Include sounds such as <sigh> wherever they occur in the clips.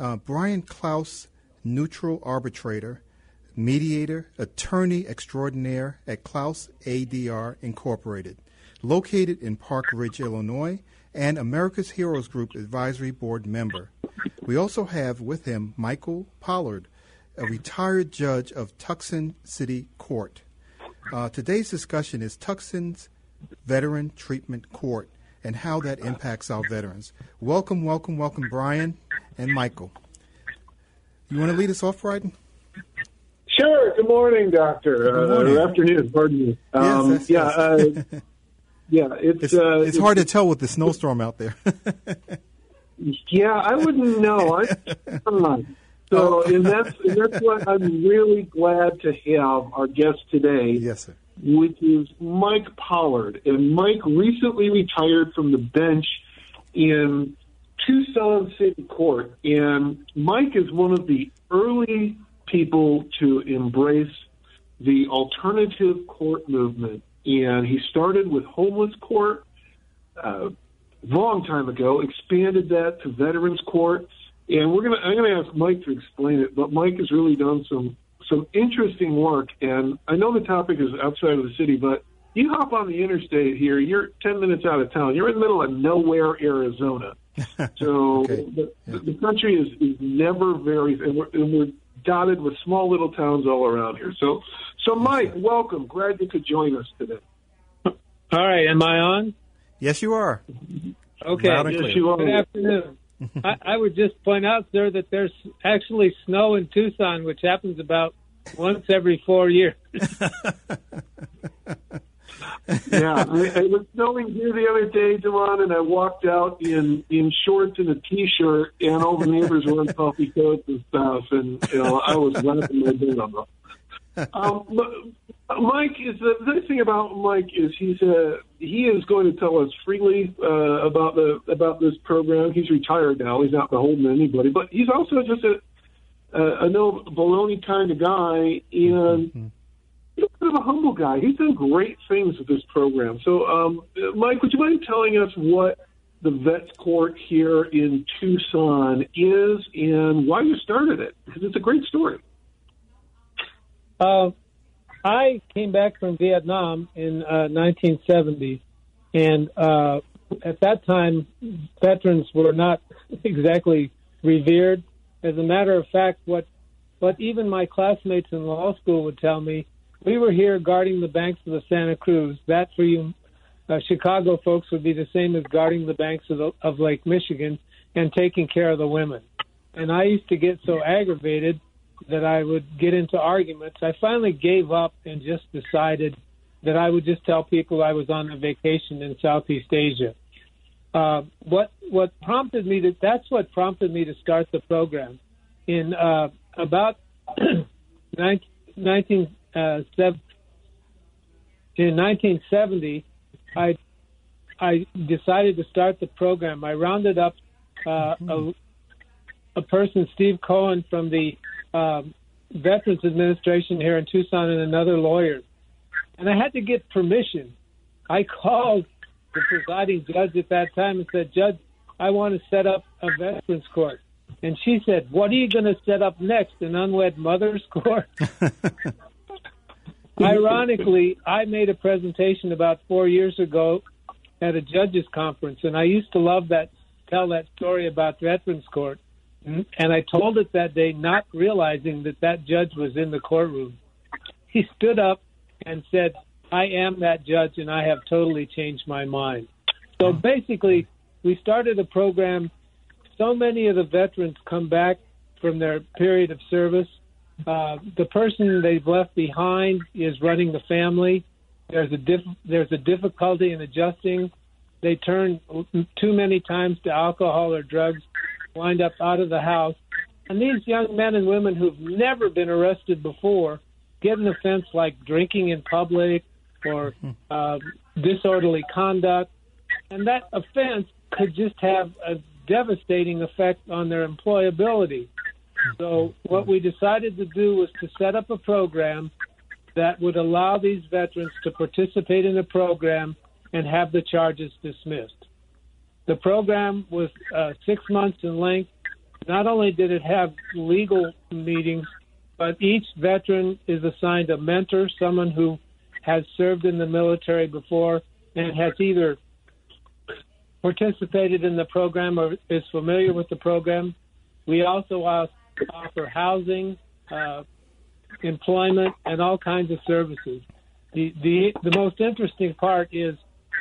uh, Brian Klaus, neutral arbitrator, mediator, attorney extraordinaire at Klaus ADR Incorporated, located in Park Ridge, Illinois, and America's Heroes Group advisory board member. We also have with him Michael Pollard, a retired judge of Tucson City Court. Uh, today's discussion is Tucson's Veteran Treatment Court and how that impacts our veterans. Welcome, welcome, welcome, Brian and Michael. You want to lead us off, Brian? Sure. Good morning, Doctor. Good morning. Uh, afternoon, pardon me. Um, yes, yeah, uh, yeah. It's it's, uh, it's, hard to tell with the snowstorm out there. <laughs> yeah, I wouldn't know. I. So, oh. and that's and that's why I'm really glad to have our guest today. Yes, sir. Which is Mike Pollard, and Mike recently retired from the bench in Tucson City Court, and Mike is one of the early people to embrace the alternative court movement. And he started with homeless court a uh, long time ago, expanded that to veterans court. And we're gonna I'm gonna ask Mike to explain it, but Mike has really done some some interesting work. And I know the topic is outside of the city, but you hop on the interstate here, you're 10 minutes out of town. You're in the middle of nowhere, Arizona. <laughs> So okay. the, yeah. the, country is, is never very, and we're, and we're dotted with small little towns all around here. So, so Mike, welcome. Glad you could join us today. <laughs> All right, am I on? Yes, you are. Okay, yes, you are. Good afternoon. <laughs> I, I would just point out, sir, that there's actually snow in Tucson, which happens about once every four years. Yeah, I, I was snowing here the other day, Damon, and I walked out in in shorts and a t-shirt, and all the neighbors were in puffy coats and stuff, and you know I was laughing my butt off. Um, Mike is the nice thing about Mike is he's a he is going to tell us freely uh, about the about this program. He's retired now; he's not beholden to anybody, but he's also just a a, a no baloney kind of guy, and. Mm-hmm kind of a humble guy. He's done great things with this program. So, um, Mike, would you mind telling us what the Vets Court here in Tucson is and why you started it? Because it's a great story. Uh, I came back from Vietnam in uh, 1970, and uh, at that time, veterans were not <laughs> exactly revered. As a matter of fact, what what even my classmates in law school would tell me we were here guarding the banks of the Santa Cruz. That for you uh, Chicago folks would be the same as guarding the banks of, the, of Lake Michigan and taking care of the women. And I used to get so aggravated that I would get into arguments. I finally gave up and just decided that I would just tell people I was on a vacation in Southeast Asia. Uh, what what prompted me to that's what prompted me to start the program in uh, about <clears throat> 19, uh, in 1970, I I decided to start the program. I rounded up uh, a, a person, Steve Cohen, from the um, Veterans Administration here in Tucson, and another lawyer. And I had to get permission. I called the presiding judge at that time and said, Judge, I want to set up a veterans court. And she said, What are you going to set up next? An unwed mother's court? <laughs> Ironically, I made a presentation about four years ago at a judges conference, and I used to love that tell that story about Veterans Court. Mm-hmm. And I told it that day, not realizing that that judge was in the courtroom. He stood up and said, "I am that judge, and I have totally changed my mind." So mm-hmm. basically, we started a program. So many of the veterans come back from their period of service uh, the person they've left behind is running the family. There's a diff- there's a difficulty in adjusting. They turn too many times to alcohol or drugs, wind up out of the house, And these young men and women who've never been arrested before get an offense like drinking in public or <laughs> uh, disorderly conduct, and that offense could just have a devastating effect on their employability. So, what we decided to do was to set up a program that would allow these veterans to participate in the program and have the charges dismissed. The program was uh, six months in length. Not only did it have legal meetings, but each veteran is assigned a mentor, someone who has served in the military before and has either participated in the program or is familiar with the program. We also offer housing, uh, employment, and all kinds of services. The, the the most interesting part is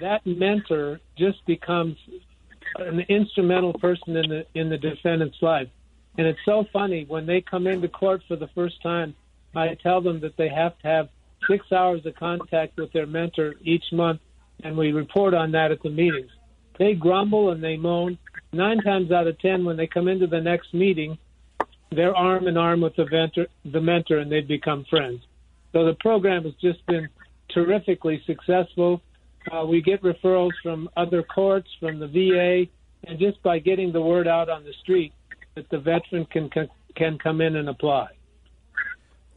that mentor just becomes an instrumental person in the in the defendant's life. And it's so funny when they come into court for the first time. I tell them that they have to have six hours of contact with their mentor each month, and we report on that at the meetings. They grumble and they moan. Nine times out of ten, when they come into the next meeting, they're arm in arm with the mentor, the mentor, and they've become friends. So the program has just been terrifically successful. Uh, we get referrals from other courts, from the VA, and just by getting the word out on the street that the veteran can can, can come in and apply.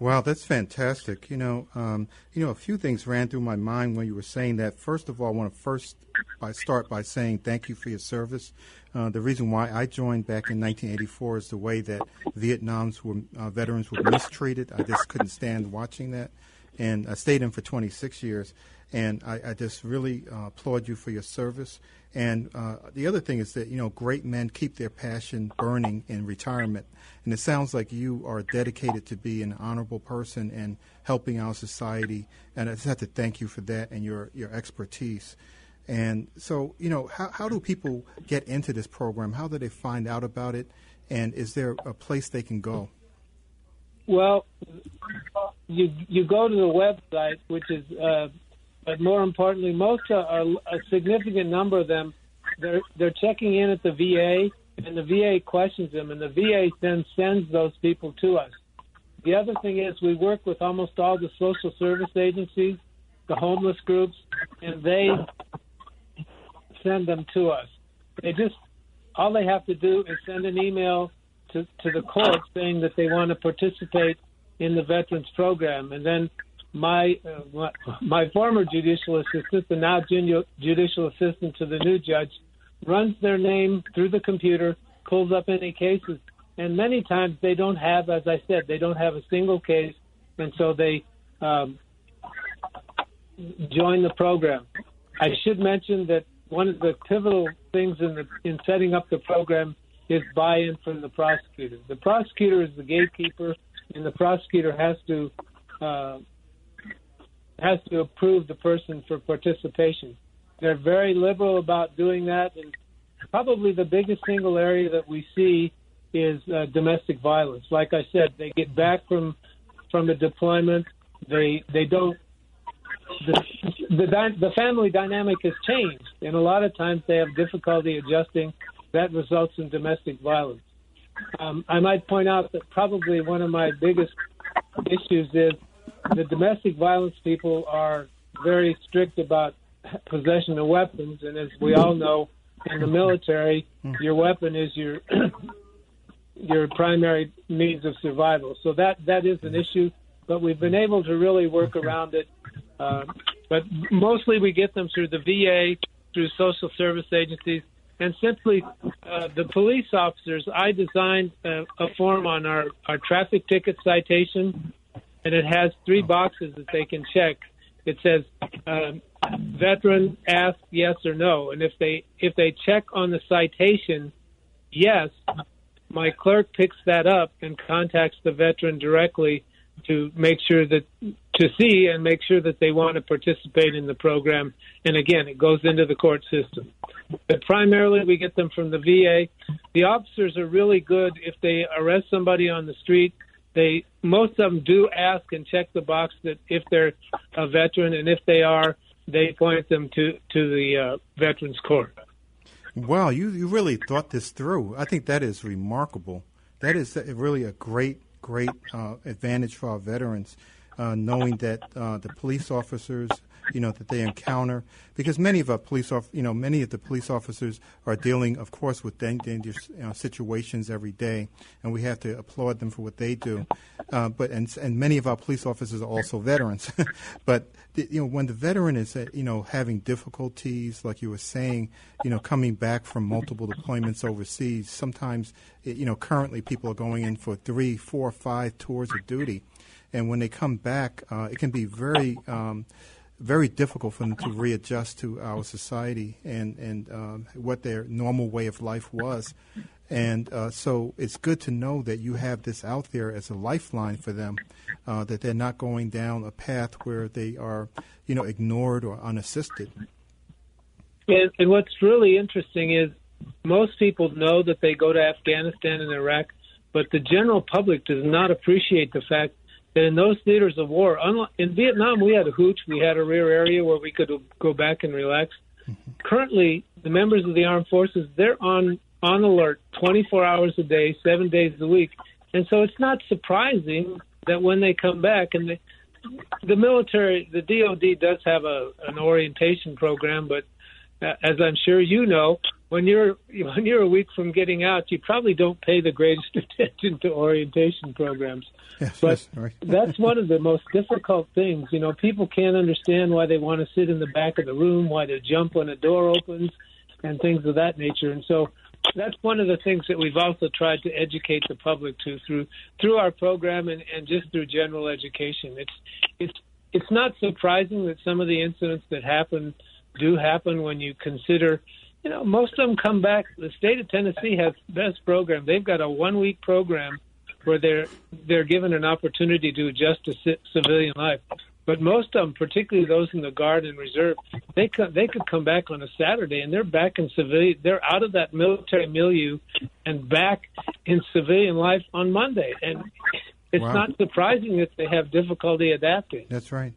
Wow, that's fantastic. You know, um, you know, a few things ran through my mind when you were saying that. First of all, I want to first by start by saying thank you for your service. Uh, the reason why I joined back in 1984 is the way that Vietnam's were, uh, veterans were mistreated. I just couldn't stand watching that, and I stayed in for 26 years. And I, I just really uh, applaud you for your service. And uh, the other thing is that you know great men keep their passion burning in retirement, and it sounds like you are dedicated to be an honorable person and helping our society. And I just have to thank you for that and your your expertise. And so, you know, how, how do people get into this program? How do they find out about it? And is there a place they can go? Well, you you go to the website, which is, uh, but more importantly, most are, are a significant number of them. They're they're checking in at the VA, and the VA questions them, and the VA then sends those people to us. The other thing is we work with almost all the social service agencies, the homeless groups, and they send them to us. They just all they have to do is send an email to, to the court saying that they want to participate in the veterans program, and then my uh, my, my former judicial assistant, the now junior judicial assistant to the new judge, runs their name through the computer, pulls up any cases, and many times they don't have, as I said, they don't have a single case, and so they um, join the program. I should mention that one of the pivotal things in the in setting up the program is buy-in from the prosecutor. The prosecutor is the gatekeeper, and the prosecutor has to uh, has to approve the person for participation. They're very liberal about doing that, and probably the biggest single area that we see is uh, domestic violence. Like I said, they get back from from a deployment. They they don't the the, the family dynamic has changed, and a lot of times they have difficulty adjusting. That results in domestic violence. Um, I might point out that probably one of my biggest issues is the domestic violence people are very strict about possession of weapons, and as we all know, in the military, your weapon is your <clears throat> your primary means of survival. So that that is an issue, but we've been able to really work around it uh, but mostly we get them through the VA, through social service agencies, and simply uh, the police officers. I designed a, a form on our, our traffic ticket citation, and it has three boxes that they can check. It says um, veteran ask yes or no, and if they if they check on the citation yes, my clerk picks that up and contacts the veteran directly to make sure that to see and make sure that they want to participate in the program. And again, it goes into the court system. But primarily, we get them from the VA. The officers are really good if they arrest somebody on the street. They most of them do ask and check the box that if they're a veteran, and if they are, they point them to to the uh, veterans court. Wow, you you really thought this through. I think that is remarkable that is really a great, great uh, advantage for our veterans, uh, knowing that uh, the police officers you know that they encounter because many of our police off you know many of the police officers are dealing of course with dangerous you know, situations every day and we have to applaud them for what they do. Uh, but and and many of our police officers are also veterans. <laughs> But the, you know when the veteran is uh, you know having difficulties like you were saying you know coming back from multiple deployments overseas sometimes you know currently people are going in for three four five tours of duty. And when they come back, uh, it can be very um, very difficult for them to readjust to our society and and um, what their normal way of life was. And uh, so it's good to know that you have this out there as a lifeline for them, uh, that they're not going down a path where they are, you know, ignored or unassisted. And, and what's really interesting is most people know that they go to Afghanistan and Iraq, but the general public does not appreciate the fact and in those theaters of war, unlike, in Vietnam, we had a hooch, we had a rear area where we could go back and relax. Mm-hmm. Currently, the members of the armed forces they're on on alert 24 hours a day, seven days a week, and so it's not surprising that when they come back and they, the military, the DoD does have a an orientation program, but uh, as I'm sure you know, when you're <laughs> when you're a week from getting out, you probably don't pay the greatest <laughs> attention to orientation programs. <laughs> Yes, but yes, right. that's one of the most difficult things. You know, people can't understand why they want to sit in the back of the room, why they jump when a door opens, and things of that nature. And so that's one of the things that we've also tried to educate the public to through through our program and, and just through general education. It's it's it's not surprising that some of the incidents that happen do happen when you consider you know, most of them come back. The state of Tennessee has best program. They've got a one week program where they're they're given an opportunity to adjust to civilian life. But most of them, particularly those in the guard and reserve, they could they could come back on a Saturday and they're back in civilian. They're out of that military milieu and back in civilian life on Monday. And it's wow. not surprising that they have difficulty adapting. That's right.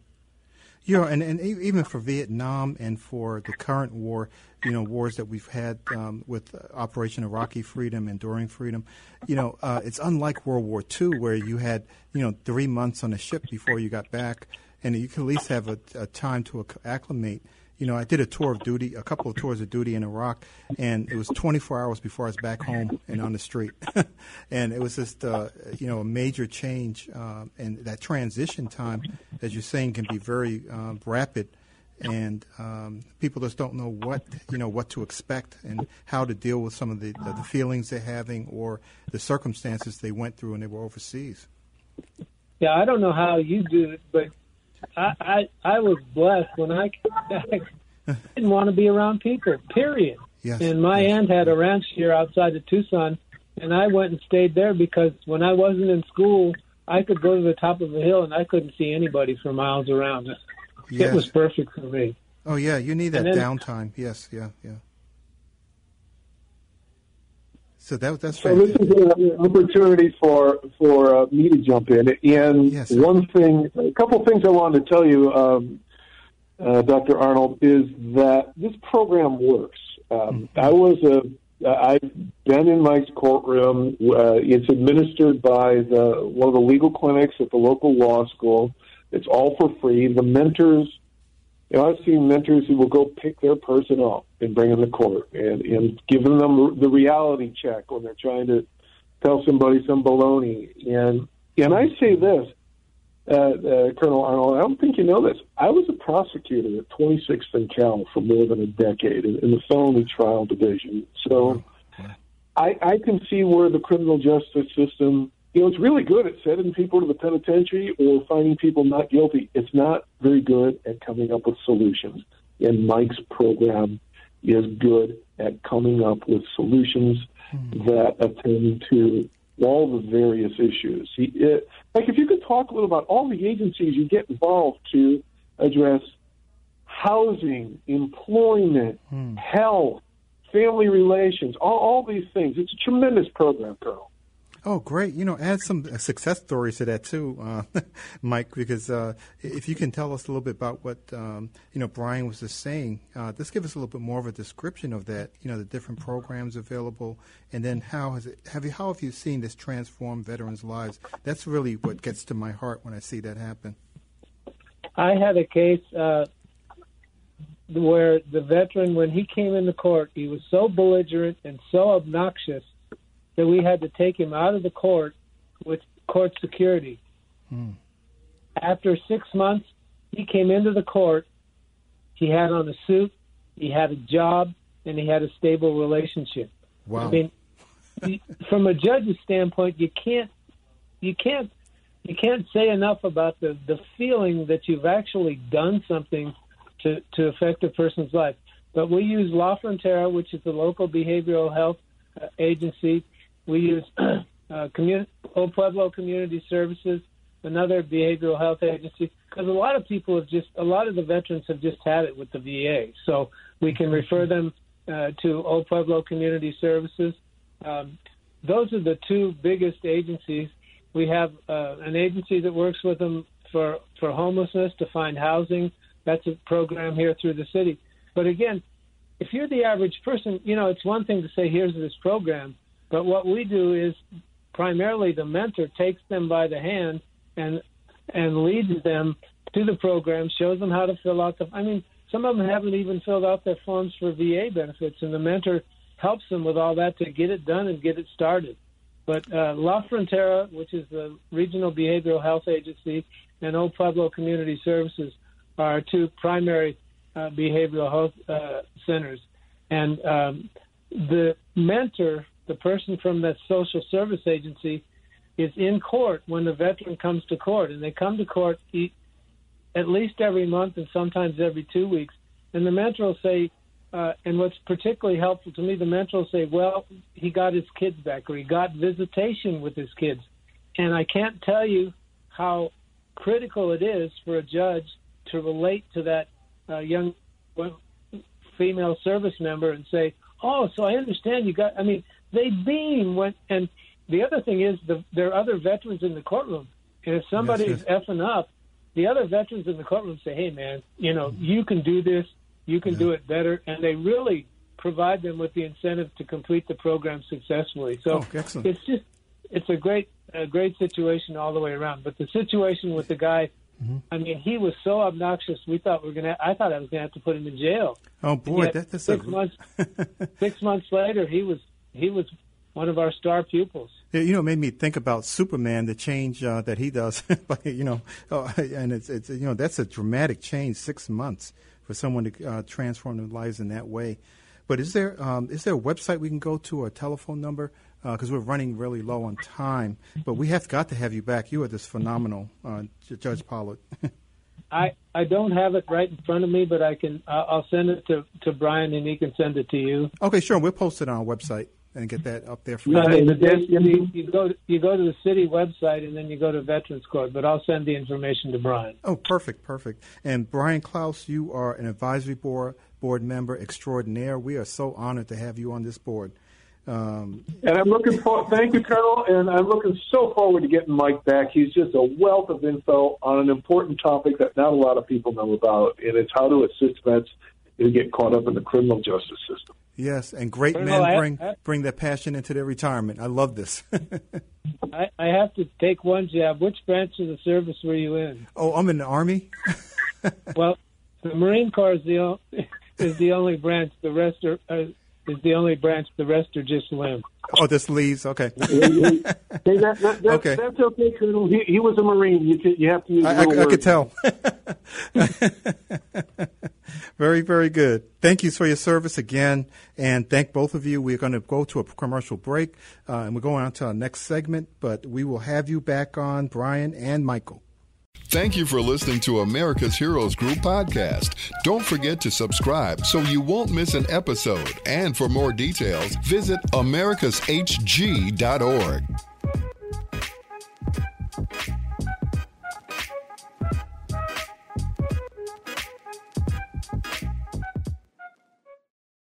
Know, and, and even for Vietnam and for the current war, you know, wars that we've had um, with Operation Iraqi Freedom, Enduring Freedom, you know, uh, it's unlike World War II where you had, you know, three months on a ship before you got back, and you could at least have a, a time to acclimate you know, I did a tour of duty, a couple of tours of duty in Iraq, and it was 24 hours before I was back home and on the street. <laughs> and it was just, uh, you know, a major change. Uh, and that transition time, as you're saying, can be very uh, rapid. And um, people just don't know what you know what to expect and how to deal with some of the, the, the feelings they're having or the circumstances they went through when they were overseas. Yeah, I don't know how you do it, but I, I I was blessed when I came back. I didn't want to be around people. Period. Yes, and my yes. aunt had a ranch here outside of Tucson, and I went and stayed there because when I wasn't in school, I could go to the top of a hill and I couldn't see anybody for miles around. It, yes. it was perfect for me. Oh yeah, you need that then, downtime. Yes, yeah, yeah. So that, that's so this is an opportunity for for uh, me to jump in. And yes, one thing, a couple of things I wanted to tell you, um, uh, Dr. Arnold, is that this program works. Um, mm-hmm. I was a I've been in Mike's courtroom. Uh, it's administered by the one of the legal clinics at the local law school. It's all for free. The mentors you know, I've seen mentors who will go pick their person up and bring them to court and, and giving them the reality check when they're trying to tell somebody some baloney. And and I say this, uh, uh, Colonel Arnold, I don't think you know this. I was a prosecutor at 26th and Cal for more than a decade in, in the felony trial division. So I, I can see where the criminal justice system you know, it's really good at sending people to the penitentiary or finding people not guilty. It's not very good at coming up with solutions. And Mike's program is good at coming up with solutions mm-hmm. that attend to all the various issues. He, it, like, if you could talk a little about all the agencies you get involved to address housing, employment, mm. health, family relations, all, all these things. It's a tremendous program, Colonel. Oh, great! You know, add some uh, success stories to that too, uh, <laughs> Mike. Because uh, if you can tell us a little bit about what um, you know Brian was just saying, uh, just give us a little bit more of a description of that. You know, the different programs available, and then how has it? Have you how have you seen this transform veterans' lives? That's really what gets to my heart when I see that happen. I had a case uh, where the veteran, when he came into court, he was so belligerent and so obnoxious that we had to take him out of the court with court security. Hmm. After six months, he came into the court. He had on a suit, he had a job, and he had a stable relationship. Wow. I mean, from a judge's standpoint, you can't, you can't, you can't say enough about the the feeling that you've actually done something to to affect a person's life. But we use La Frontera, which is the local behavioral health uh, agency, we use <clears throat> uh, commun- Old Pueblo Community Services, another behavioral health agency, because a lot of people have just, a lot of the veterans have just had it with the VA. So we can refer them uh, to Old Pueblo Community Services. Um, those are the two biggest agencies. We have uh, an agency that works with them for, for homelessness to find housing. That's a program here through the city. But again, if you're the average person, you know, it's one thing to say, here's this program, but what we do is primarily the mentor takes them by the hand and and leads them to the program, shows them how to fill out the. I mean, some of them haven't even filled out their forms for VA benefits, and the mentor helps them with all that to get it done and get it started. But uh, La Frontera, which is the regional behavioral health agency, and Old Pueblo Community Services are our two primary uh, behavioral health uh, centers. And um, the mentor the person from the social service agency is in court when the veteran comes to court, and they come to court at least every month and sometimes every two weeks. And the mentor will say, uh, and what's particularly helpful to me, the mentor will say, well, he got his kids back, or he got visitation with his kids. And I can't tell you how critical it is for a judge to relate to that uh, young female service member and say, oh, so I understand you got, I mean, they beam when. And the other thing is, the, there are other veterans in the courtroom, and if somebody yes, yes. is effing up, the other veterans in the courtroom say, "Hey, man, you know, you can do this. You can yeah. do it better," and they really provide them with the incentive to complete the program successfully. So oh, it's just it's a great a great situation all the way around. But the situation with the guy, mm-hmm. I mean, he was so obnoxious. We thought we are gonna. I thought I was gonna have to put him in jail. Oh boy, that, that's six a... months. <laughs> six months later, he was he was one of our star pupils. Yeah, you know, it made me think about Superman, the change uh, that he does. <laughs> you know, uh, and it's, it's you know that's a dramatic change, six months for someone to uh, transform their lives in that way. But is there um, is there a website we can go to or a telephone number? Because uh, we're running really low on time, but we have got to have you back. You are just phenomenal, uh, Judge Pollard. <laughs> I I don't have it right in front of me, but I can. I'll send it to to Brian, and he can send it to you. Okay, sure. We'll post it on our website and get that up there for you. you, you, go you go to the city website and then you go to Veterans Court. But I'll send the information to Brian. Oh, perfect, perfect. And Brian Klaus, you are an advisory board board member extraordinaire. We are so honored to have you on this board. Um, and I'm looking for thank you, Colonel, and I'm looking so forward to getting Mike back. He's just a wealth of info on an important topic that not a lot of people know about, and it's how to assist vets who get caught up in the criminal justice system. Yes, and great Colonel, men bring I, I, bring that passion into their retirement. I love this. I, I have to take one jab. Which branch of the service were you in? Oh, I'm in the Army. <laughs> well, the Marine Corps is the is the only branch. The rest are. Uh, is the only branch. The rest are just limbs. Oh, this leaves. Okay. <laughs> hey, that, that, that, okay. That's okay, Colonel. He, he, was a Marine. You, you have to use. I, I, I could tell. <laughs> very, very good. Thank you for your service again, and thank both of you. We're going to go to a commercial break, uh, and we're going on to our next segment. But we will have you back on, Brian and Michael. Thank you for listening to America's Heroes Group podcast. Don't forget to subscribe so you won't miss an episode. And for more details, visit americashg.org.